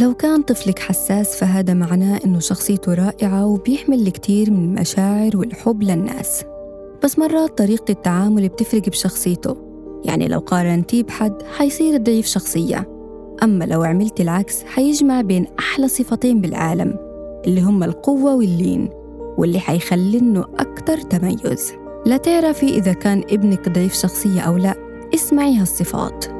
لو كان طفلك حساس فهذا معناه إنه شخصيته رائعة وبيحمل الكثير من المشاعر والحب للناس. بس مرات طريقة التعامل بتفرق بشخصيته. يعني لو قارنتيه بحد حيصير ضعيف شخصية. أما لو عملت العكس حيجمع بين أحلى صفتين بالعالم اللي هم القوة واللين واللي حيخلي أكتر تميز. لا تعرفي إذا كان ابنك ضعيف شخصية أو لا اسمعي هالصفات.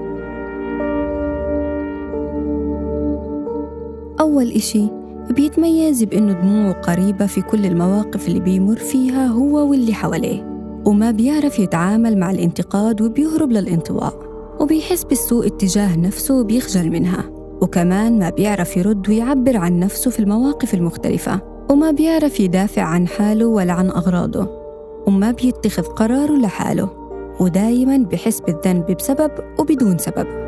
أول إشي بيتميز بإنه دموعه قريبة في كل المواقف اللي بيمر فيها هو واللي حواليه وما بيعرف يتعامل مع الانتقاد وبيهرب للانطواء وبيحس بالسوء اتجاه نفسه وبيخجل منها وكمان ما بيعرف يرد ويعبر عن نفسه في المواقف المختلفة وما بيعرف يدافع عن حاله ولا عن أغراضه وما بيتخذ قراره لحاله ودايما بحس بالذنب بسبب وبدون سبب.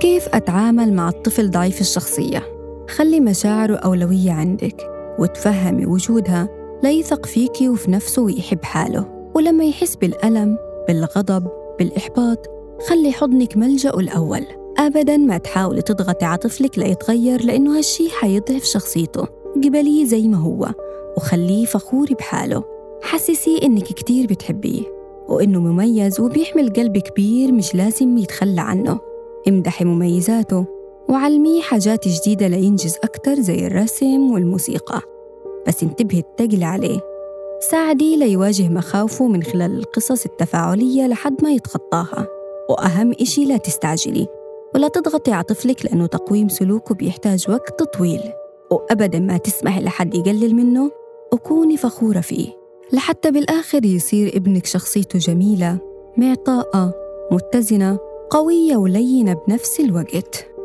كيف أتعامل مع الطفل ضعيف الشخصية؟ خلي مشاعره أولوية عندك وتفهمي وجودها ليثق فيكي وفي نفسه ويحب حاله. ولما يحس بالألم بالغضب بالإحباط خلي حضنك ملجأه الأول. أبدا ما تحاولي تضغطي على طفلك ليتغير لأنه هالشي حيضعف شخصيته. قبليه زي ما هو وخليه فخور بحاله. حسسيه إنك كتير بتحبيه وإنه مميز وبيحمل قلب كبير مش لازم يتخلى عنه. امدحي مميزاته وعلميه حاجات جديدة لينجز أكتر زي الرسم والموسيقى. بس انتبهي تقلي عليه. ساعديه ليواجه مخاوفه من خلال القصص التفاعلية لحد ما يتخطاها. وأهم إشي لا تستعجلي. ولا تضغطي على طفلك لأنه تقويم سلوكه بيحتاج وقت طويل. وأبدا ما تسمحي لحد يقلل منه وكوني فخورة فيه. لحتى بالآخر يصير ابنك شخصيته جميلة معطاءة متزنة قوية ولينة بنفس الوقت.